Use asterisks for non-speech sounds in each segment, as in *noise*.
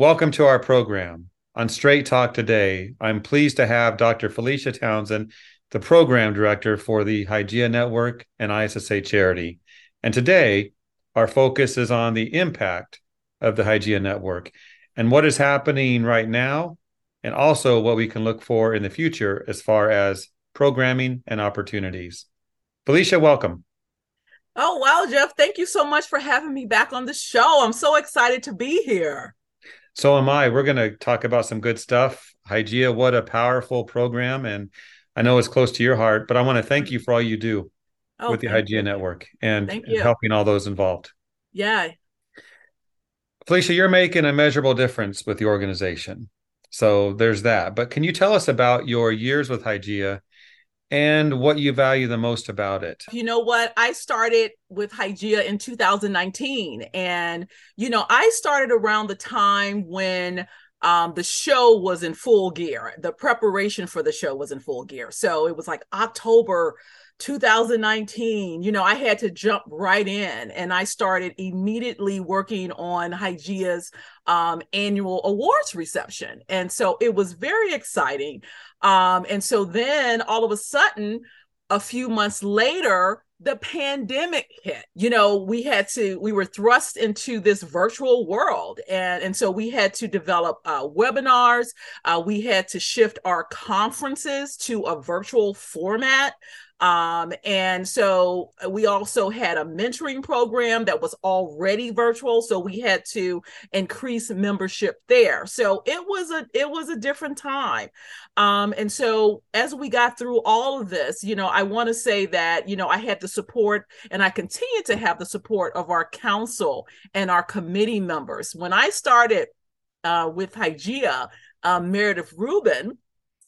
Welcome to our program. On Straight Talk today, I'm pleased to have Dr. Felicia Townsend, the program director for the Hygieia Network and ISSA Charity. And today, our focus is on the impact of the Hygieia Network and what is happening right now, and also what we can look for in the future as far as programming and opportunities. Felicia, welcome. Oh, wow, Jeff. Thank you so much for having me back on the show. I'm so excited to be here. So am I. We're going to talk about some good stuff. Hygieia, what a powerful program. And I know it's close to your heart, but I want to thank you for all you do oh, with the Hygieia. Network and, and helping all those involved. Yeah. Felicia, you're making a measurable difference with the organization. So there's that. But can you tell us about your years with Hygieia and what you value the most about it. You know what? I started with Hygieia in 2019. And, you know, I started around the time when um, the show was in full gear. The preparation for the show was in full gear. So it was like October 2019, you know, I had to jump right in and I started immediately working on Hygieia's um, annual awards reception. And so it was very exciting. Um, and so then all of a sudden, a few months later, the pandemic hit. You know we had to we were thrust into this virtual world. And and so we had to develop uh, webinars. Uh, we had to shift our conferences to a virtual format um, and so we also had a mentoring program that was already virtual. So we had to increase membership there. So it was a it was a different time. Um, and so as we got through all of this, you know, I want to say that, you know, I had the support and I continue to have the support of our council and our committee members. When I started uh, with Hygieia, uh, Meredith Rubin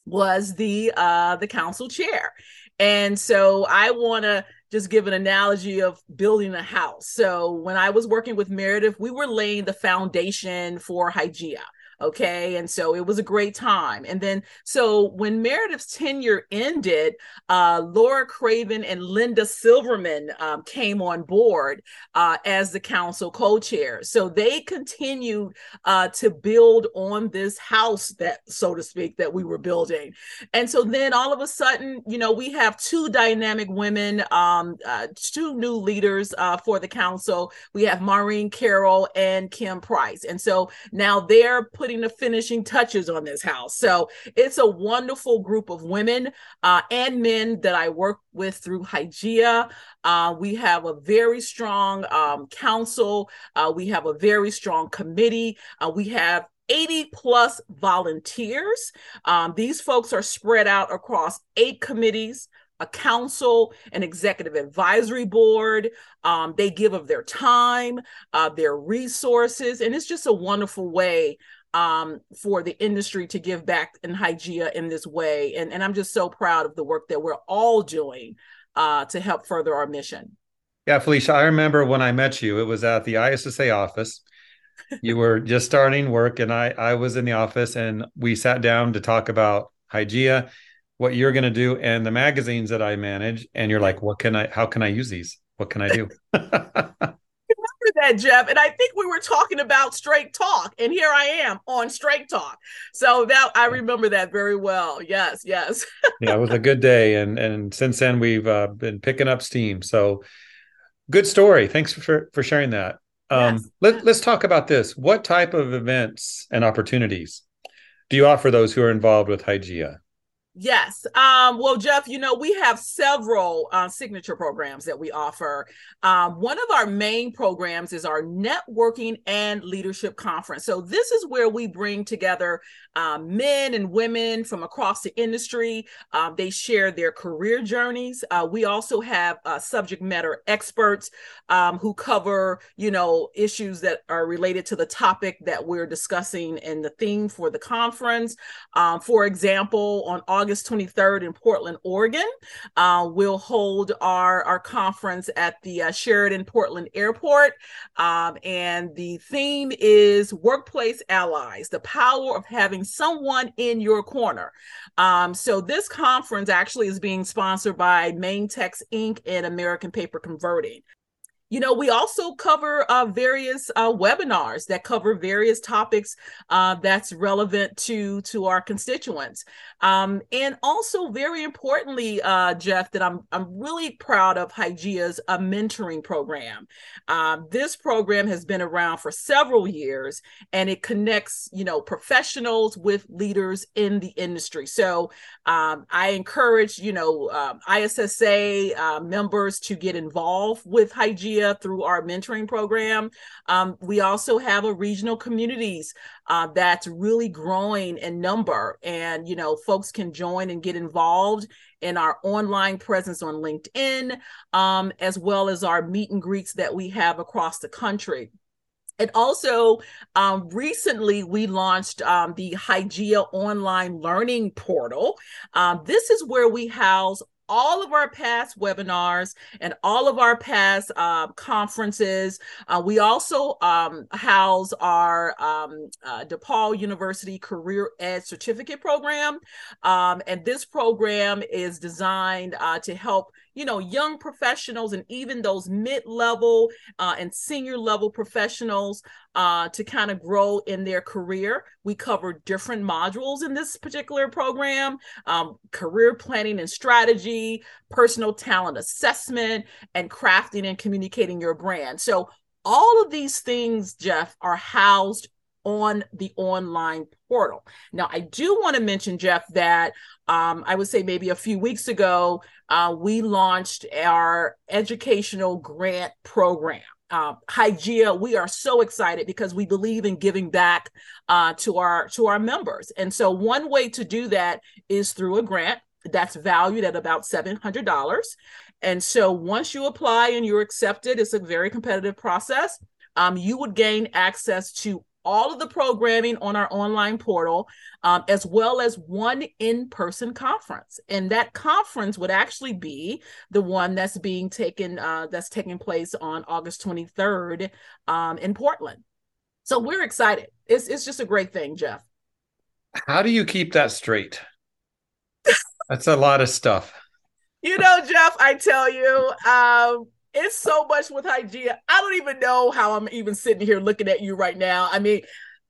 was the uh, the council chair and so I want to just give an analogy of building a house. So when I was working with Meredith, we were laying the foundation for Hygieia. Okay. And so it was a great time. And then, so when Meredith's tenure ended, uh, Laura Craven and Linda Silverman um, came on board uh, as the council co chair. So they continued uh, to build on this house that, so to speak, that we were building. And so then all of a sudden, you know, we have two dynamic women, um, uh, two new leaders uh, for the council. We have Maureen Carroll and Kim Price. And so now they're putting putting the finishing touches on this house. So it's a wonderful group of women uh, and men that I work with through Hygieia. Uh, we have a very strong um, council. Uh, we have a very strong committee. Uh, we have 80 plus volunteers. Um, these folks are spread out across eight committees, a council, an executive advisory board. Um, they give of their time, uh, their resources, and it's just a wonderful way um, for the industry to give back in Hygieia in this way. And, and I'm just so proud of the work that we're all doing uh, to help further our mission. Yeah, Felicia, I remember when I met you, it was at the ISSA office. *laughs* You were just starting work, and I, I was in the office, and we sat down to talk about Hygieia, what you're going to do, and the magazines that I manage. And you're like, what can I, how can I use these? What can I do? *laughs* that, Jeff. And I think we were talking about straight talk, and here I am on straight talk. So that I remember that very well. Yes, yes. *laughs* yeah, it was a good day, and and since then we've uh, been picking up steam. So good story. Thanks for for sharing that. Um, yes. let, let's talk about this. What type of events and opportunities do you offer those who are involved with Hygieia? Yes. Um, well, Jeff, you know, we have several uh, signature programs that we offer. Um, one of our main programs is our Networking and Leadership Conference. So, this is where we bring together um, men and women from across the industry. Um, they share their career journeys. Uh, we also have uh, subject matter experts um, who cover, you know, issues that are related to the topic that we're discussing and the theme for the conference. Um, for example, on August 23rd in Portland, Oregon. Uh, we'll hold our, our conference at the uh, Sheraton Portland Airport. Um, and the theme is Workplace Allies, the power of having someone in your corner. Um, so this conference actually is being sponsored by Maintex Inc. and American Paper Converting. You know, we also cover uh, various uh, webinars that cover various topics uh, that's relevant to to our constituents, um, and also very importantly, uh, Jeff, that I'm I'm really proud of Hygieia's a mentoring program. Um, this program has been around for several years, and it connects you know professionals with leaders in the industry. So um, I encourage you know um, ISSA uh, members to get involved with Hygieia through our mentoring program. Um, we also have a regional communities uh, that's really growing in number, and you know, folks can join and get involved in our online presence on LinkedIn, um, as well as our meet and greets that we have across the country. And also, um, recently we launched um, the Hygieia online learning portal. Um, this is where we house all of our past webinars and all of our past uh, conferences. Uh, we also um, house our um, uh, DePaul University Career Ed Certificate Program. Um, and this program is designed uh, to help you know young professionals and even those mid-level uh, and senior level professionals uh, to kind of grow in their career. We cover different modules in this particular program um, career planning and strategy personal talent assessment and crafting and communicating your brand. So all of these things jeff are housed on the online portal. Now, I do want to mention, Jeff, that um, I would say maybe a few weeks ago, uh, we launched our educational grant program. Uh, we are so excited because we believe in giving back uh, to our to our members, and so one way to do that is through a grant that's valued at about seven hundred dollars. And so once you apply and you're accepted, it's a very competitive process. Um, you would gain access to all of the programming on our online portal, um, as well as one in person conference. And that conference would actually be the one that's being taken, uh, that's taking place on August 23rd um, in Portland. So we're excited. It's, it's just a great thing, Jeff. How do you keep that straight? That's a lot of stuff. You know, Jeff, I tell you, um, it's so much with Hygieia. I don't even know how I'm even sitting here looking at you right now. I mean,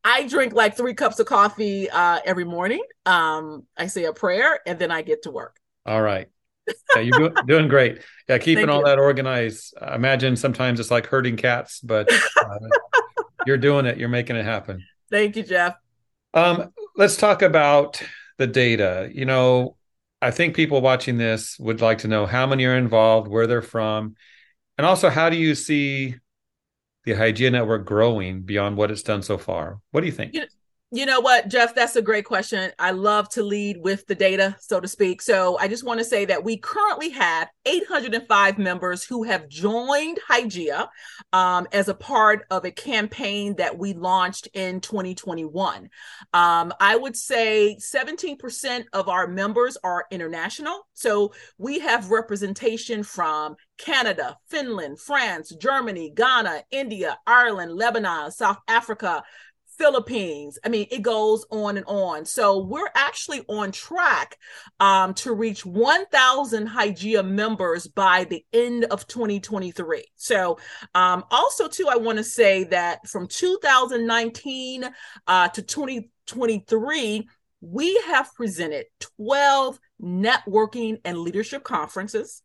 I drink like three cups of coffee uh, every morning. Um, I say a prayer and then I get to work. All right. Yeah, you're doing, *laughs* doing great. Yeah, keeping all you. that organized. I imagine sometimes it's like herding cats, but uh, *laughs* you're doing it. You're making it happen. Thank you, Jeff. Um, let's talk about the data. You know, I think people watching this would like to know how many are involved, where they're from, and also, how do you see the Hygieia Network growing beyond what it's done so far? What do you think? You, you know what, Jeff? That's a great question. I love to lead with the data, so to speak. So I just want to say that we currently have 805 members who have joined Hygieia um, as a part of a campaign that we launched in 2021. Um, I would say 17% of our members are international. So we have representation from Canada, Finland, France, Germany, Ghana, India, Ireland, Lebanon, South Africa, Philippines. I mean, it goes on and on. So we're actually on track um, to reach 1,000 Hygieia members by the end of 2023. So um, also, too, I want to say that from 2019 uh, to 2023, we have presented 12 networking and leadership conferences,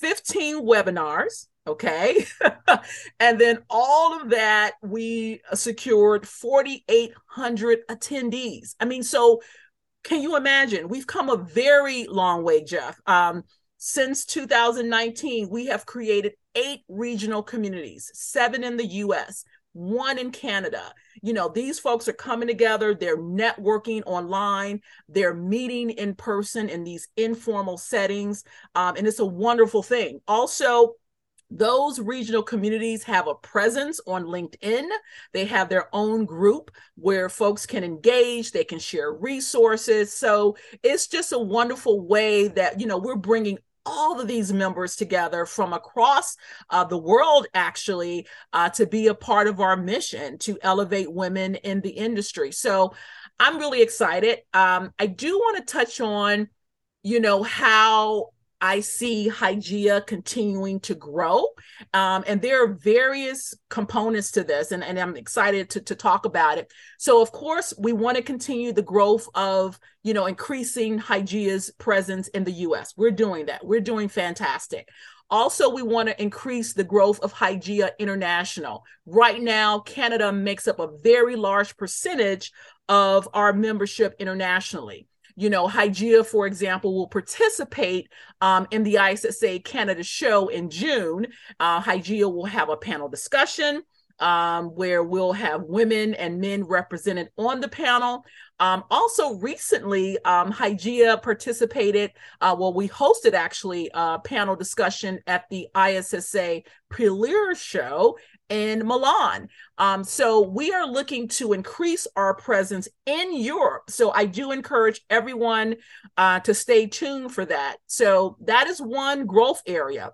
15 webinars, Okay. *laughs* and then all of that, we secured 4,800 attendees. I mean, so can you imagine? We've come a very long way, Jeff. Um, since 2019, we have created eight regional communities, seven in the US, one in Canada. You know, these folks are coming together, they're networking online, they're meeting in person in these informal settings. Um, and it's a wonderful thing. Also, those regional communities have a presence on LinkedIn. They have their own group where folks can engage, they can share resources. So it's just a wonderful way that, you know, we're bringing all of these members together from across uh, the world, actually, uh, to be a part of our mission to elevate women in the industry. So I'm really excited. Um, I do want to touch on, you know, how I see Hygieia continuing to grow. Um, and there are various components to this, and, and I'm excited to, to talk about it. So, of course, we want to continue the growth of, you know, increasing Hygieia's presence in the US. We're doing that. We're doing fantastic. Also, we want to increase the growth of Hygieia International. Right now, Canada makes up a very large percentage of our membership internationally you know, Hygieia, for example, will participate um, in the ISSA Canada show in June. Uh, Hygieia will have a panel discussion um, where we'll have women and men represented on the panel. Um, also, recently, um, Hygieia participated, uh, well, we hosted actually a panel discussion at the ISSA Pulire Show in Milan. Um, so we are looking to increase our presence in Europe. So I do encourage everyone uh, to stay tuned for that. So that is one growth area.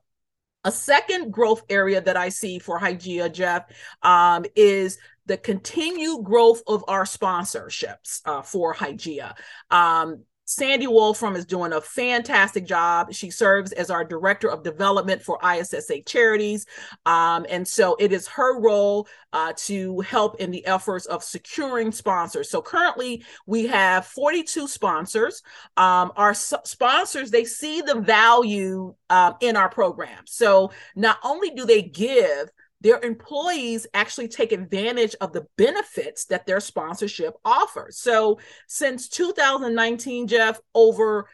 A second growth area that I see for Hygieia, Jeff, um, is the continued growth of our sponsorships uh, for Hygieia. Um, Sandy Wolfram is doing a fantastic job. She serves as our director of development for ISSA charities. Um, and so it is her role uh, to help in the efforts of securing sponsors. So currently we have 42 sponsors. Um, our s- sponsors, they see the value uh, in our program. So not only do they give, their employees actually take advantage of the benefits that their sponsorship offers. So since 2019, Jeff, over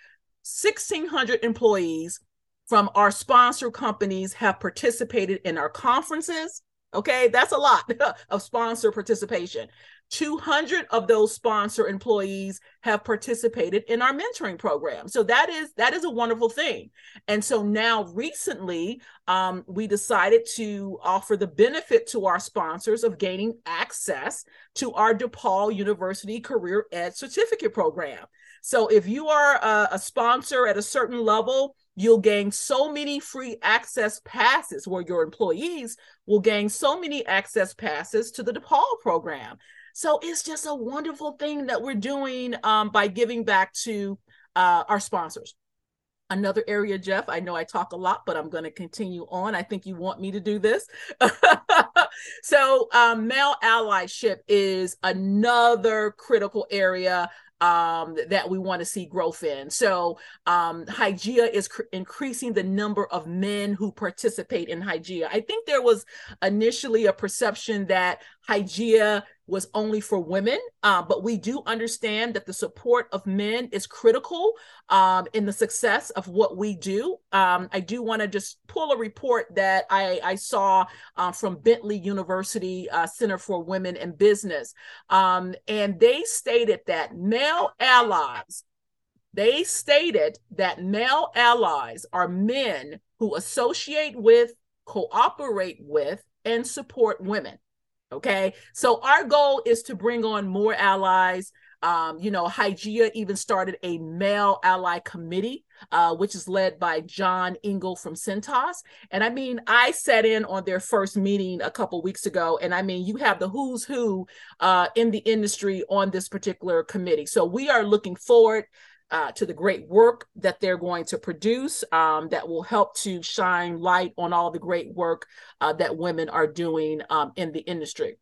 1,600 employees from our sponsor companies have participated in our conferences. Okay, that's a lot *laughs* of sponsor participation. 200 of those sponsor employees have participated in our mentoring program. So that is that is a wonderful thing. And so now recently um, we decided to offer the benefit to our sponsors of gaining access to our depaul university career ed certificate program. So if you are a, a sponsor at a certain level you'll gain so many free access passes where your employees will gain so many access passes to the DePaul program. So it's just a wonderful thing that we're doing um, by giving back to uh, our sponsors. Another area, Jeff, I know I talk a lot, but I'm going to continue on. I think you want me to do this. *laughs* so, um, male allyship is another critical area um, that we want to see growth in. So, um, Hygieia is cr- increasing the number of men who participate in Hygieia. I think there was initially a perception that Hygieia was only for women, uh, but we do understand that the support of men is critical um, in the success of what we do. Um, I do want to just pull a report that I, I saw uh, from Bentley University uh, Center for Women in Business, um, and they stated that male allies. They stated that male allies are men who associate with, cooperate with, and support women. Okay. So our goal is to bring on more allies. Um, you know, Hygieia even started a male ally committee, uh, which is led by John Engel from Cintas. And I mean, I sat in on their first meeting a couple weeks ago, and I mean, you have the who's who uh, in the industry on this particular committee. So we are looking forward uh, to the great work that they're going to produce um, that will help to shine light on all the great work uh, that women are doing um, in the industry.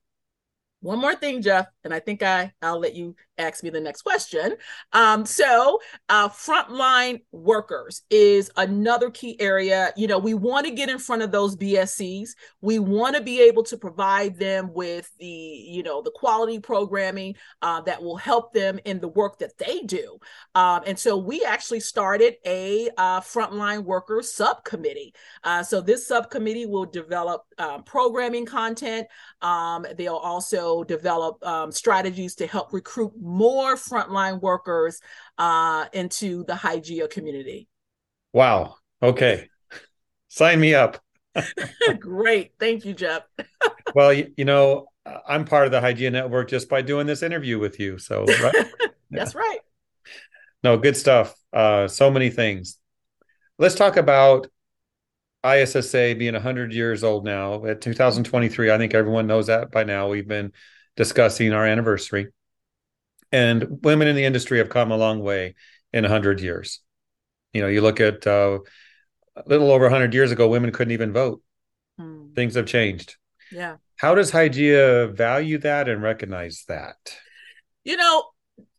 One more thing, Jeff, and I think I I'll let you ask me the next question. Um, so, uh, frontline workers is another key area. You know, we want to get in front of those BSCs. We want to be able to provide them with the, you know, the quality programming uh, that will help them in the work that they do. Um, and so, we actually started a uh, frontline workers subcommittee. Uh, so, this subcommittee will develop um, programming content. Um, they'll also develop um, strategies to help recruit more frontline workers uh, into the Hygieia community. Wow. Okay. Sign me up. *laughs* Great. Thank you, Jeff. *laughs* well, you, you, know, I'm part of the Hygieia Network just by doing this interview with you. So, right? *laughs* that's yeah. right. No, good stuff. Uh, so many things. Let's talk about ISSA being 100 years old now at 2023. I think everyone knows that by now. We've been discussing our anniversary. And women in the industry have come a long way in 100 years. You know, you look at uh, a little over 100 years ago, women couldn't even vote. Hmm. Things have changed. Yeah. How does Hygieia value that and recognize that? You know,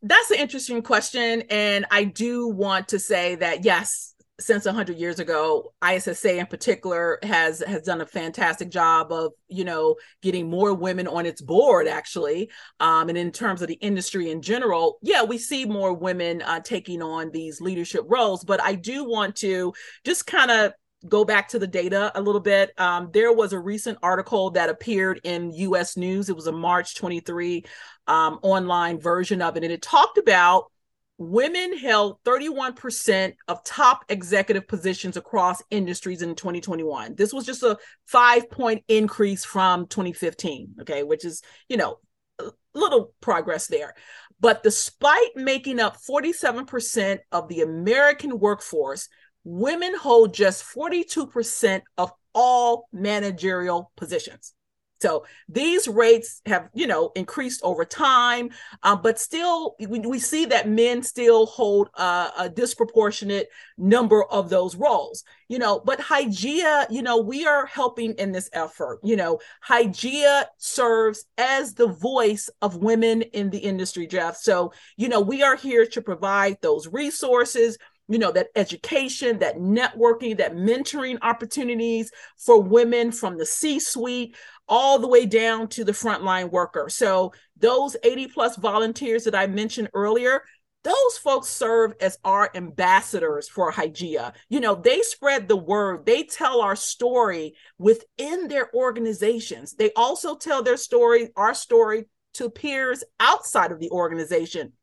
that's an interesting question. And I do want to say that, yes, since 100 years ago issa in particular has has done a fantastic job of you know getting more women on its board actually. Um, and in terms of the industry in general yeah we see more women uh, taking on these leadership roles. But i do want to just kind of go back to the data a little bit. Um, there was a recent article that appeared in us news. It was a march 23 um, online version of it. And it talked about women held 31% of top executive positions across industries in 2021. This was just a five point increase from 2015, okay, which is, you know, a little progress there. But despite making up 47% of the American workforce, women hold just 42% of all managerial positions. So these rates have, you know, increased over time, uh, but still, we, we, see that men still hold uh, a disproportionate number of those roles. You know, but Hygieia, you know, we are helping in this effort. You know, Hygieia serves as the voice of women in the industry, Jeff. So, you know, we are here to provide those resources you know that education that networking that mentoring opportunities for women from the c suite all the way down to the frontline worker. So those 80 plus volunteers that I mentioned earlier, those folks serve as our ambassadors for Hygieia. You know, they spread the word, they tell our story within their organizations. They also tell their story, our story, to peers outside of the organization.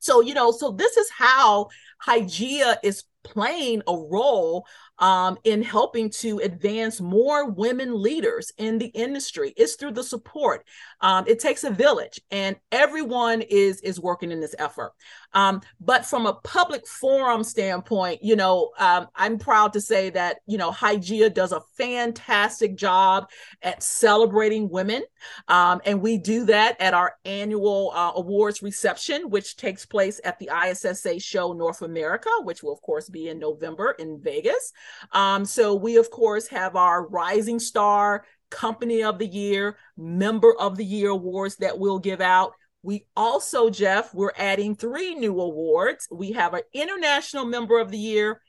So, you know, so this is how Hygieia is playing a role um, in helping to advance more women leaders in the industry. It's through the support. Um, it takes a village, and everyone is is working in this effort. Um, but from a public forum standpoint, you know, um, I'm proud to say that you know Hygieia does a fantastic job at celebrating women, um, and we do that at our annual uh, awards reception, which takes place at the ISSA Show North America, which will of course be in November in Vegas. Um, so we, of course, have our Rising Star Company of the Year, Member of the Year awards that we'll give out. We also, Jeff, we're adding three new awards. We have an International Member of the Year,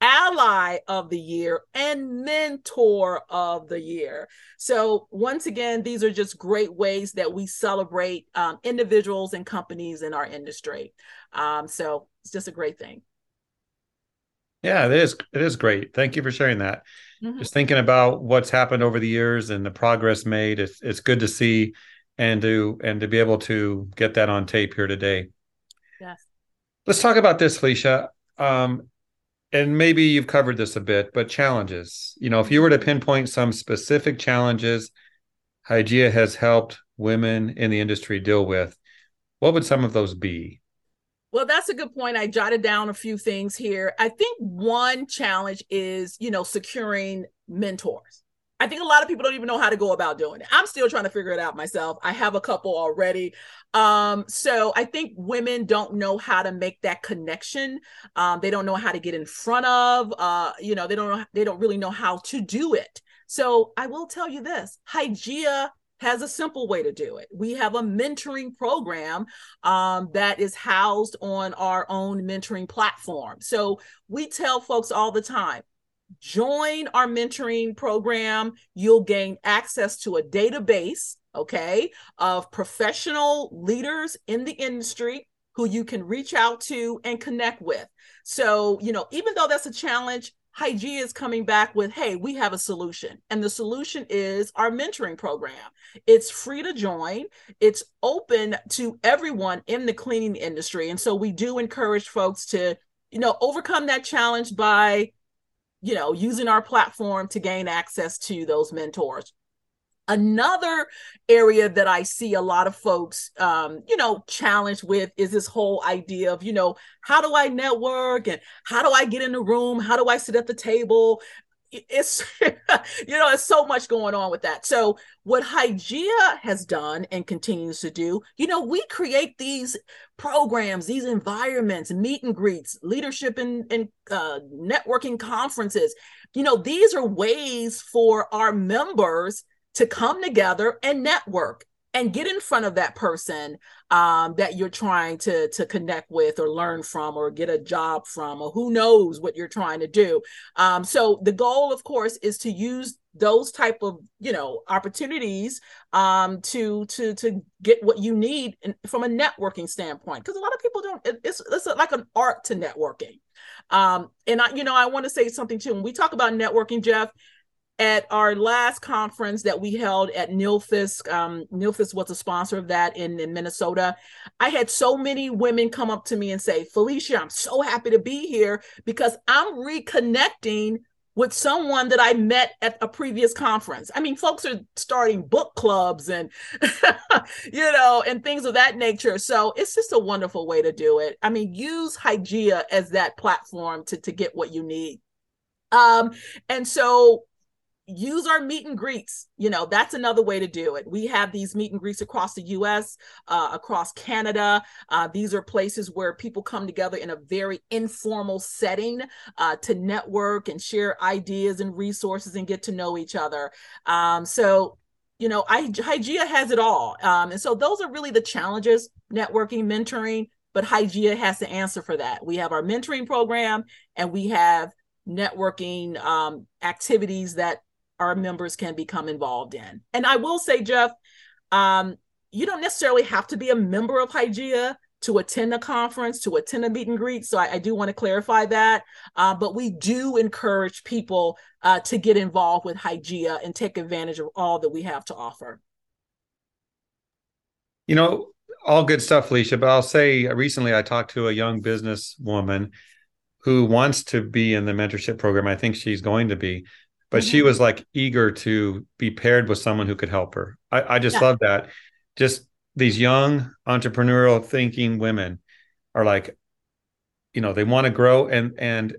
Ally of the Year, and Mentor of the Year. So, once again, these are just great ways that we celebrate um, individuals and companies in our industry. Um, so, it's just a great thing. Yeah, it is. It is great. Thank you for sharing that. Mm-hmm. Just thinking about what's happened over the years and the progress made. It's it's good to see and to and to be able to get that on tape here today. Yes. Let's talk about this, Felicia. Um, and maybe you've covered this a bit, but challenges. You know, if you were to pinpoint some specific challenges Hygieia has helped women in the industry deal with, what would some of those be? Well, that's a good point. I jotted down a few things here. I think one challenge is, you know, securing mentors. I think a lot of people don't even know how to go about doing it. I'm still trying to figure it out myself. I have a couple already. Um, so I think women don't know how to make that connection. Um, they don't know how to get in front of, uh, you know, they don't know, they don't really know how to do it. So I will tell you this, Hygieia has a simple way to do it. We have a mentoring program um, that is housed on our own mentoring platform. So we tell folks all the time join our mentoring program. You'll gain access to a database, okay, of professional leaders in the industry who you can reach out to and connect with. So, you know, even though that's a challenge, Hygieia is coming back with, hey, we have a solution. And the solution is our mentoring program. It's free to join, it's open to everyone in the cleaning industry. And so we do encourage folks to, you know, overcome that challenge by, you know, using our platform to gain access to those mentors. Another area that I see a lot of folks, um, you know, challenged with is this whole idea of, you know, how do I network and how do I get in the room? How do I sit at the table? it's *laughs* you know, there's so much going on with that. So what Hygieia has done and continues to do, you know, we create these programs, these environments, meet and greets, leadership and, and uh, networking conferences. You know, these are ways for our members to come together and network and get in front of that person um, that you're trying to to connect with or learn from or get a job from or who knows what you're trying to do. Um, so the goal of course is to use those type of you know opportunities um, to to to get what you need in, from a networking standpoint because a lot of people don't it's it's like an art to networking. Um, and i you know i want to say something too. When we talk about networking jeff at our last conference that we held at Nilfisk, um, Nilfisk was a sponsor of that in, in Minnesota. I had so many women come up to me and say, Felicia, I'm so happy to be here because I'm reconnecting with someone that I met at a previous conference. I mean, folks are starting book clubs and, *laughs* you know, and things of that nature. So it's just a wonderful way to do it. I mean, use Hygieia as that platform to, to get what you need. Um, and so use our meet and greets. You know that's another way to do it. We have these meet and greets across the us uh, across canada. Uh, these are places where people come together in a very informal setting uh, to network and share ideas and resources and get to know each other. Um, so you know I, has it all. Um, and so those are really the challenges networking mentoring but Hygieia has the answer for that. We have our mentoring program and we have networking um, activities that our members can become involved in. And I will say, Jeff, um, you don't necessarily have to be a member of Hygieia to attend a conference, to attend a meet and greet. So I, I do want to clarify that. Uh, but we do encourage people uh, to get involved with Hygieia and take advantage of all that we have to offer. You know, all good stuff, Felicia. But I'll say uh, recently I talked to a young businesswoman who wants to be in the mentorship program. I think she's going to be but mm-hmm. she was like eager to be paired with someone who could help her. I, I just yeah. love that. Just these young entrepreneurial thinking women are like, you know, they want to grow and and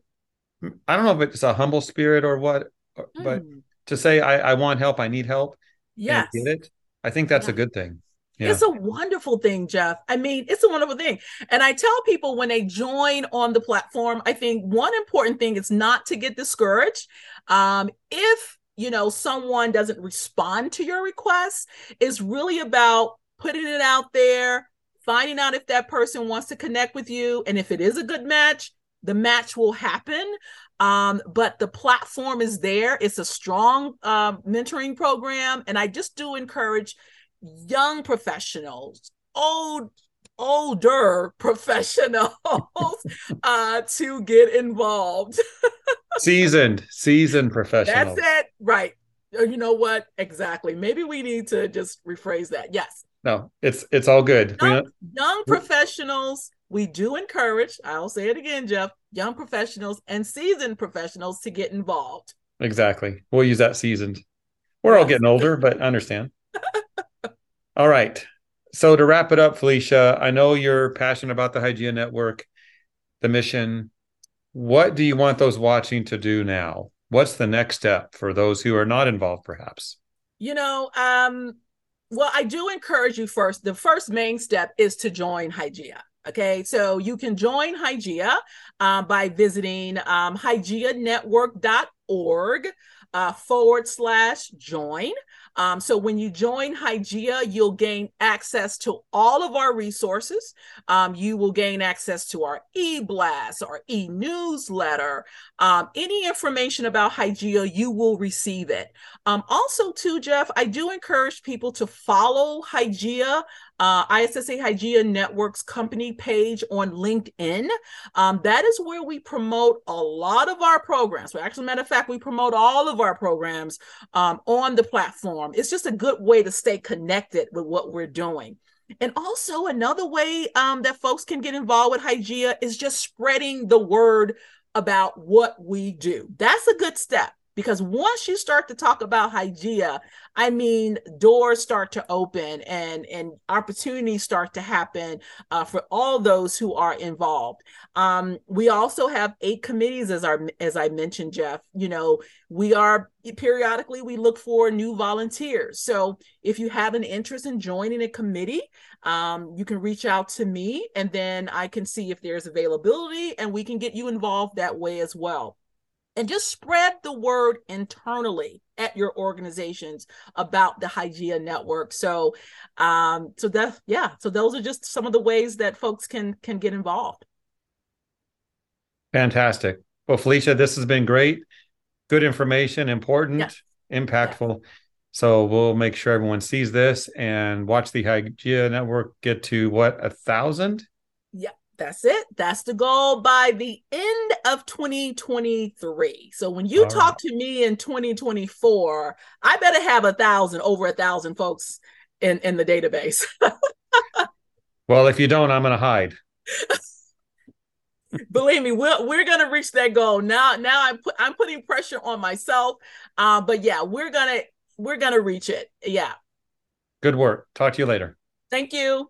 I don't know if it's a humble spirit or what, mm. but to say I, I want help, I need help. Yes. Get it. I think that's yeah. a good thing. Yeah. It's a wonderful thing, Jeff. I mean, it's a wonderful thing. And I tell people when they join on the platform, I think one important thing is not to get discouraged. Um, if you know someone doesn't respond to your request, it's really about putting it out there, finding out if that person wants to connect with you, and if it is a good match, the match will happen. Um, but the platform is there. It's a strong uh, mentoring program, and I just do encourage young professionals, old older *laughs* professionals uh, to get involved. *laughs* seasoned, seasoned professionals. That's it. Right. Uh, you know what? Exactly. Maybe we need to just rephrase that. Yes. No, it's it's all good. Young, young professionals, we do encourage, I'll say it again, Jeff, young professionals and seasoned professionals to get involved. Exactly. We'll use that seasoned. We're all getting older, but understand. *laughs* All right. So to wrap it up, Felicia, I know you're passionate about the Hygieia Network, the mission. What do you want those watching to do now? What's the next step for those who are not involved, perhaps? You know, um, well, I do encourage you first. The first main step is to join Hygieia. Okay, so you can join Hygieia uh, by visiting um, uh, forward slash join. Um, so when you join Hygieia, you'll gain access to all of our resources. Um, you will gain access to our e-blast, our e-newsletter, um, any information about Hygieia, you will receive it. Um, also, too, Jeff, I do encourage people to follow Hygieia uh, ISSA Hygieia Network's company page on LinkedIn. Um, that is where we promote a lot of our programs. Well, actually, matter of fact, we promote all of our programs um, on the platform. It's just a good way to stay connected with what we're doing. And also, another way um, that folks can get involved with Hygieia is just spreading the word about what we do. That's a good step because once you start to talk about Hygieia, I mean, doors start to open and and opportunities start to happen uh, for all those who are involved. Um, we also have eight committees, as our as I mentioned, Jeff. You know, we are periodically we look for new volunteers. So if you have an interest in joining a committee, um, you can reach out to me, and then I can see if there's availability, and we can get you involved that way as well and just spread the word internally at your organizations about the Hygieia network. So, um, so that yeah, so those are just some of the ways that folks can can get involved. Fantastic. Well, Felicia, this has been great. Good information, important, yeah. impactful. Yeah. So we'll make sure everyone sees this and watch the Hygieia network get to what a thousand. That's it. That's the goal by the end of 2023. So when you All talk right. to me in 2024, I better have a thousand, over a thousand folks in in the database. *laughs* well, if you don't, I'm gonna hide. *laughs* Believe me, we're we're gonna reach that goal. Now, now I'm put, I'm putting pressure on myself. Uh, but yeah, we're gonna we're gonna reach it. Yeah. Good work. Talk to you later. Thank you.